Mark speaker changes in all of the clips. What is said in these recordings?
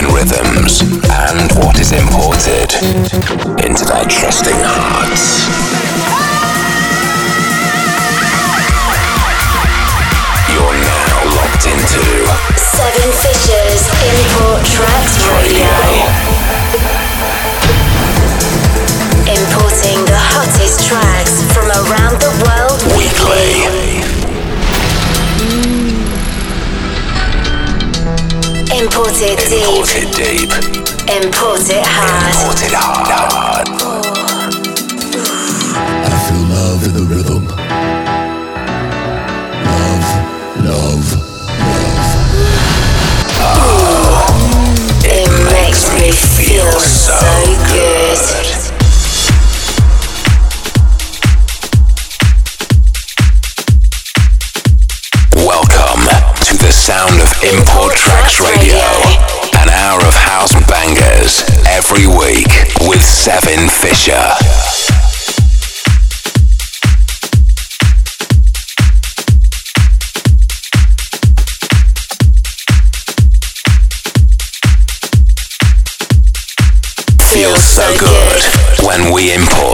Speaker 1: American rhythms and what is imported into their trusting hearts. You're now locked into
Speaker 2: Seven Fishes Import Tracks Radio. Importing the hottest tracks from around the world weekly. Import it
Speaker 1: Import
Speaker 2: deep.
Speaker 1: it deep.
Speaker 2: Import it hard.
Speaker 1: Import it hard.
Speaker 3: I feel love in the rhythm. Love, love, love.
Speaker 2: It makes me feel so good.
Speaker 1: Welcome every week with Seven Fisher. Feels so good when we import.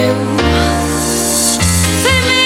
Speaker 4: you.
Speaker 1: Save me.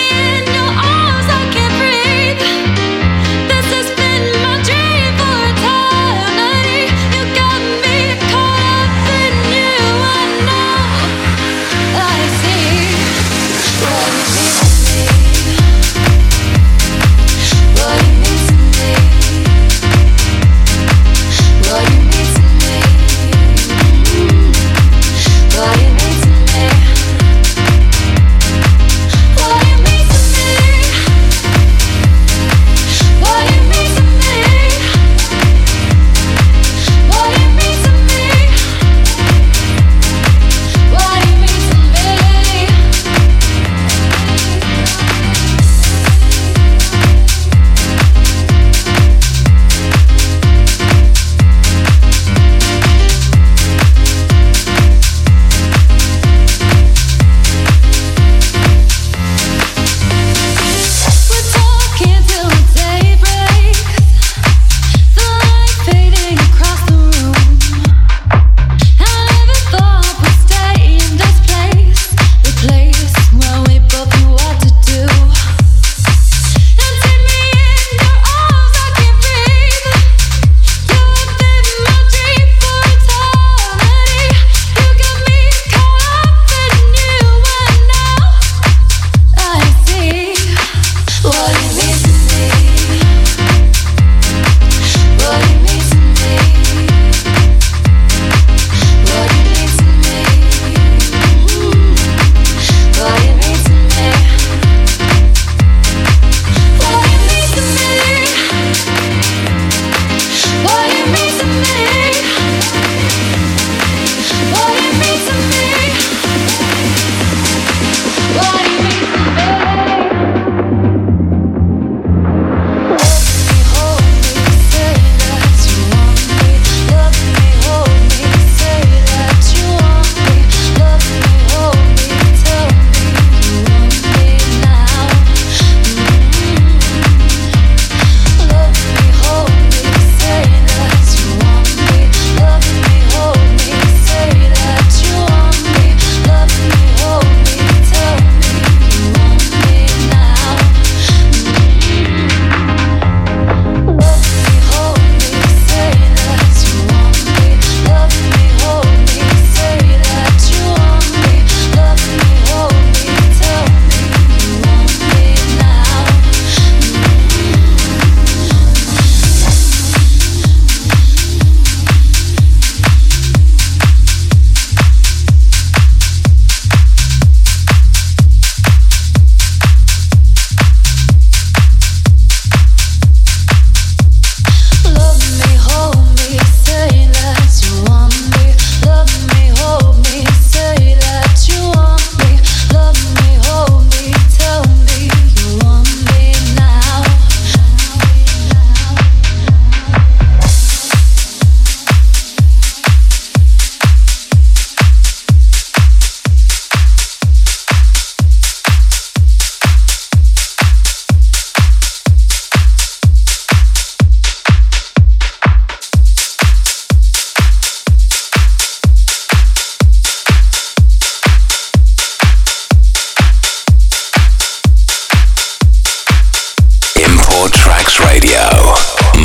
Speaker 1: Radio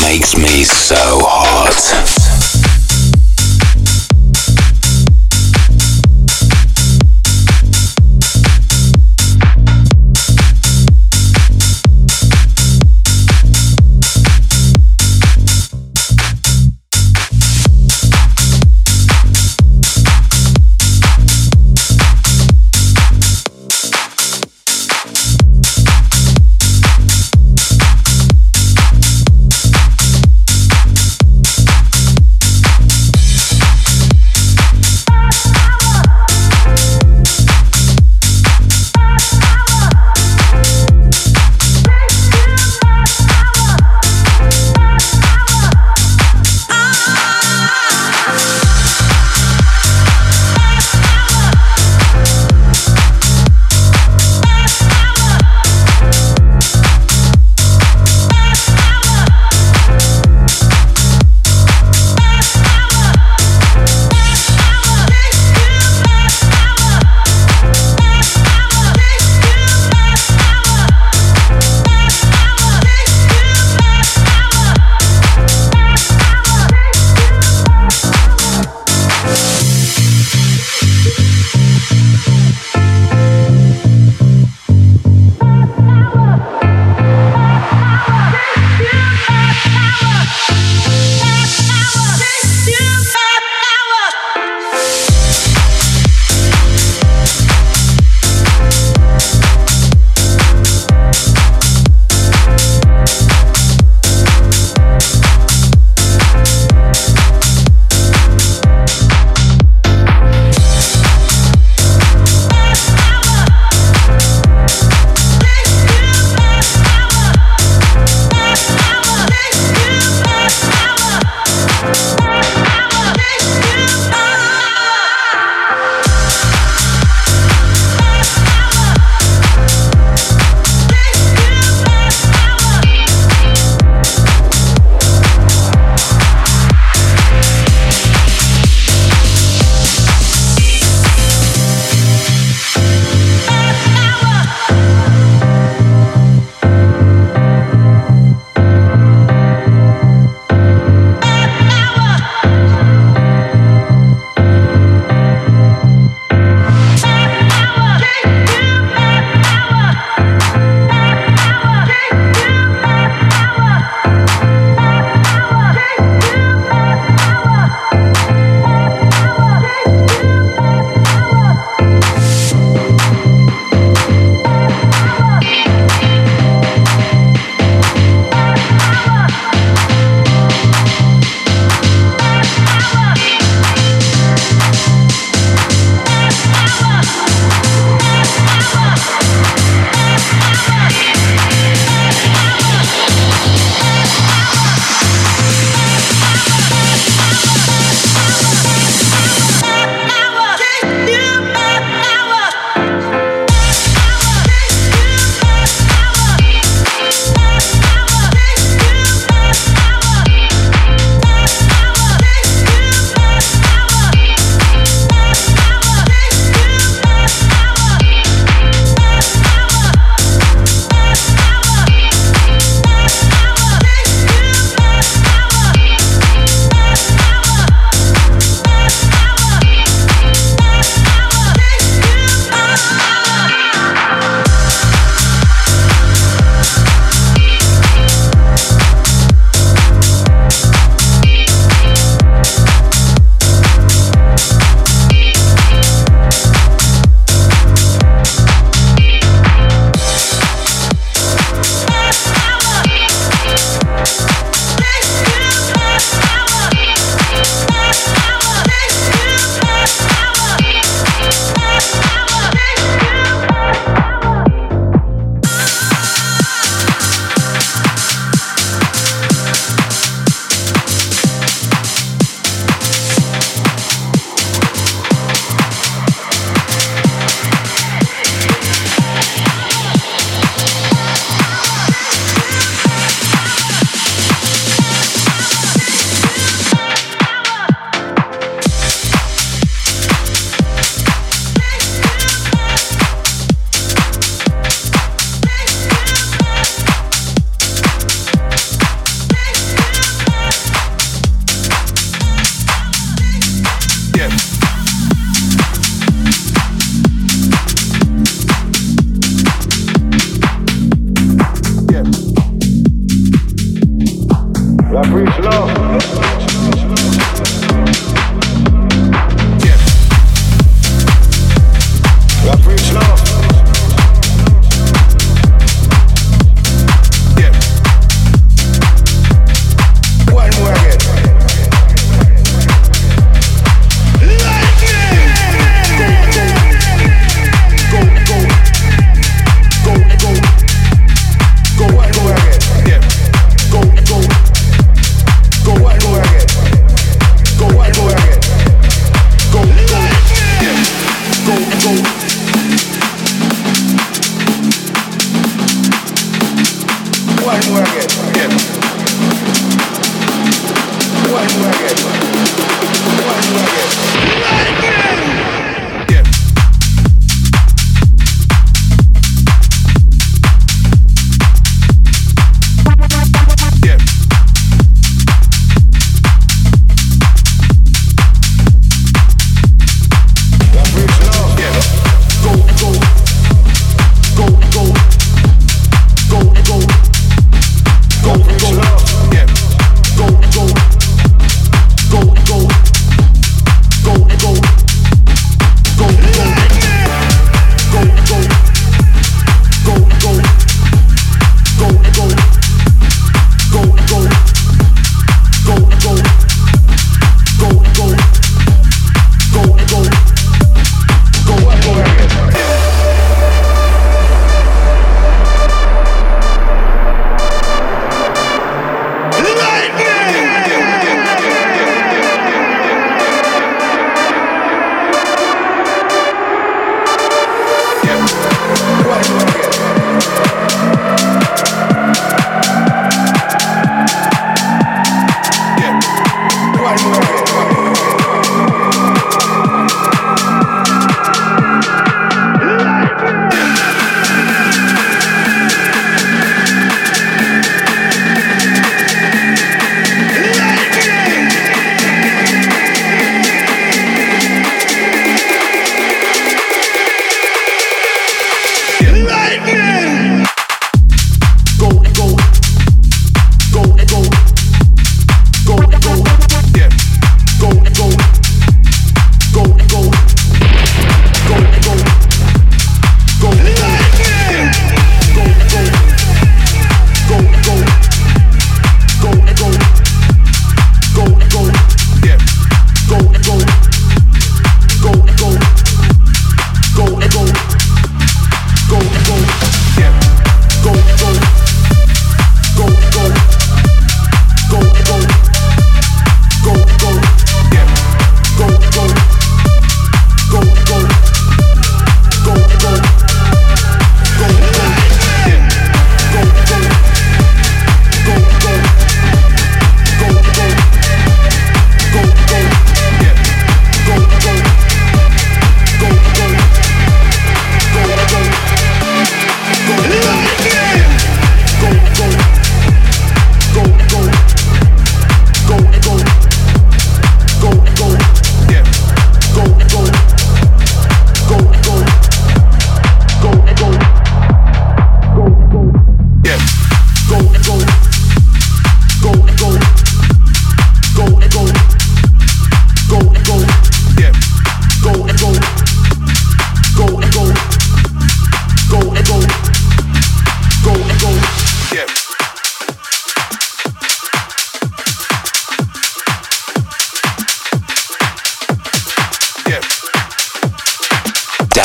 Speaker 1: makes me so hot.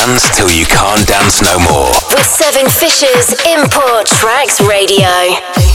Speaker 4: dance till you can't dance no more. With Seven Fishes
Speaker 1: Import Tracks Radio.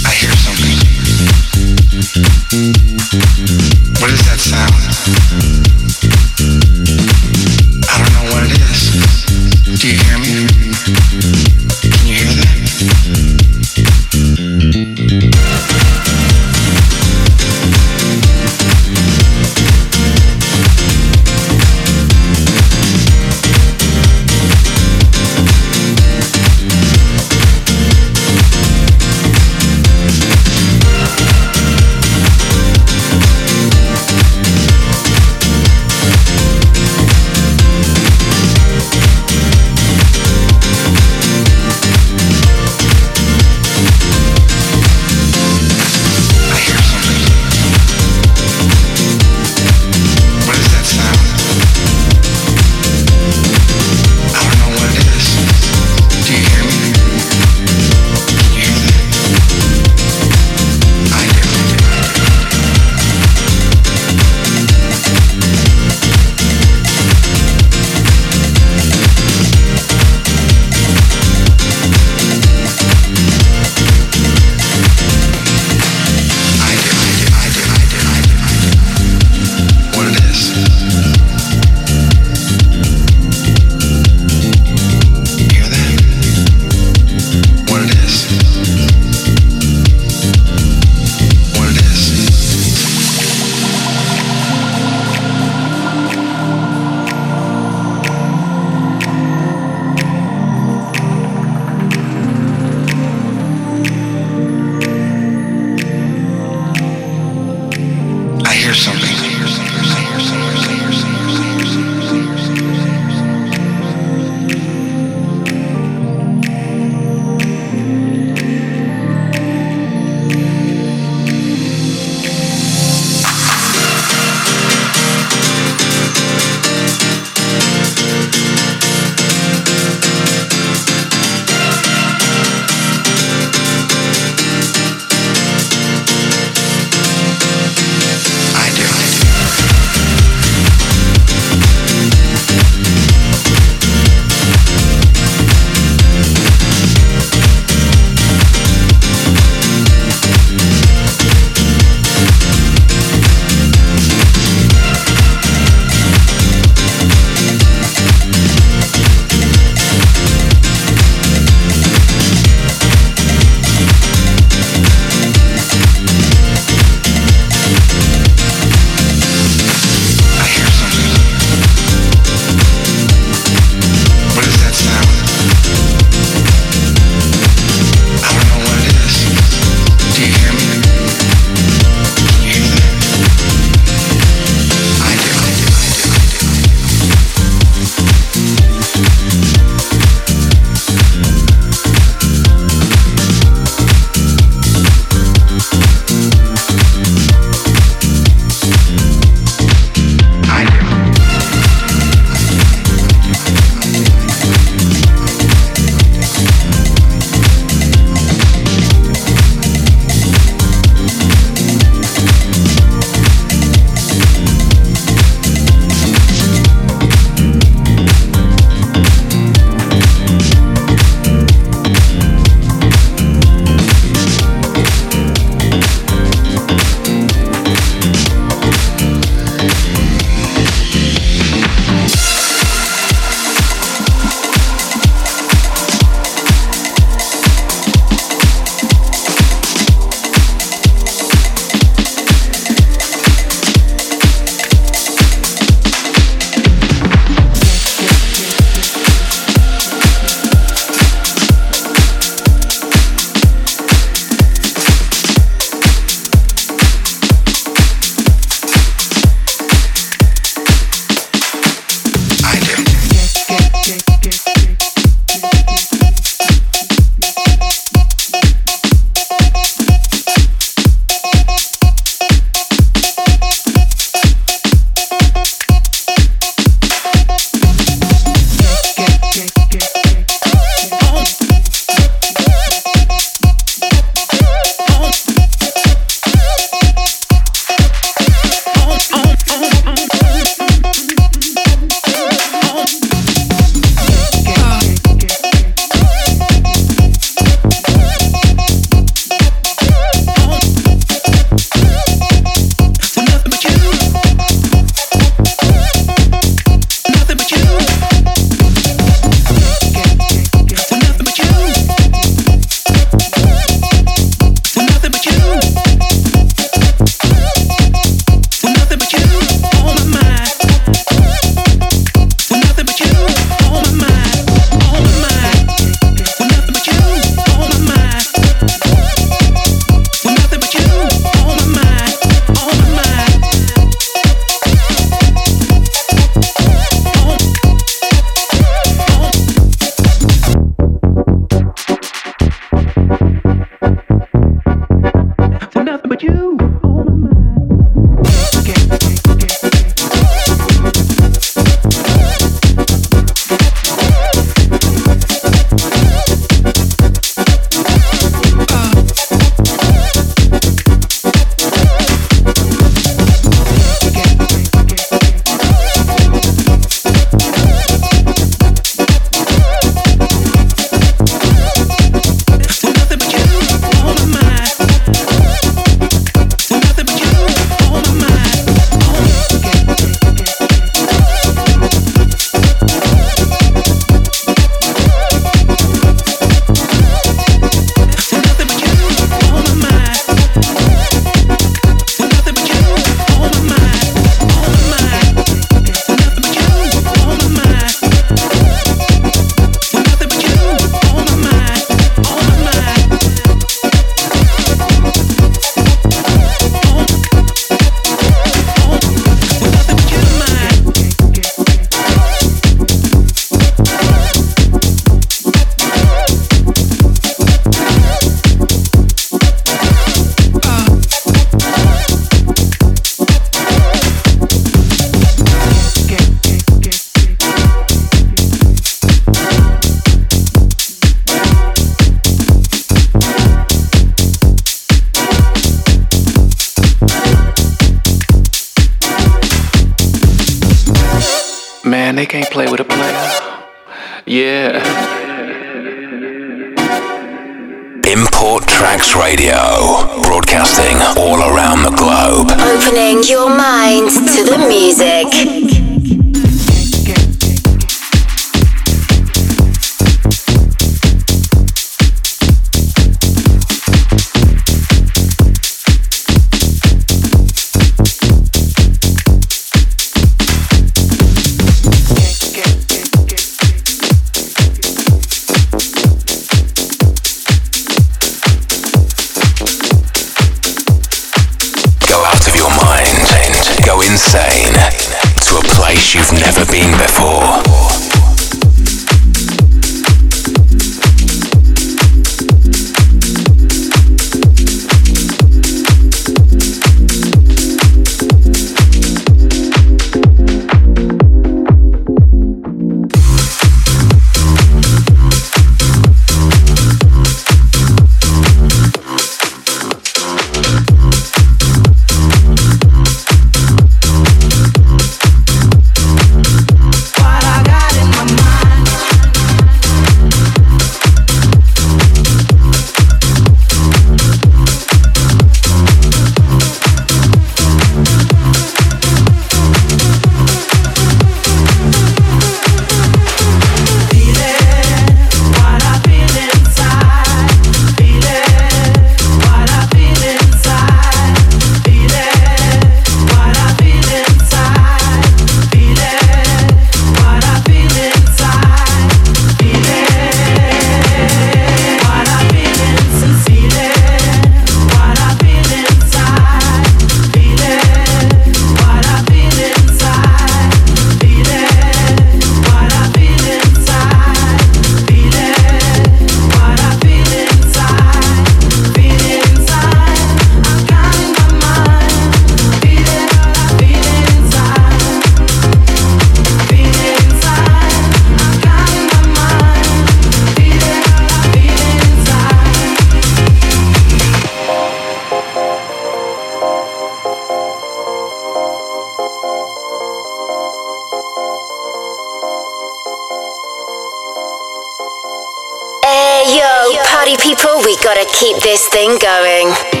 Speaker 2: Keep this thing going.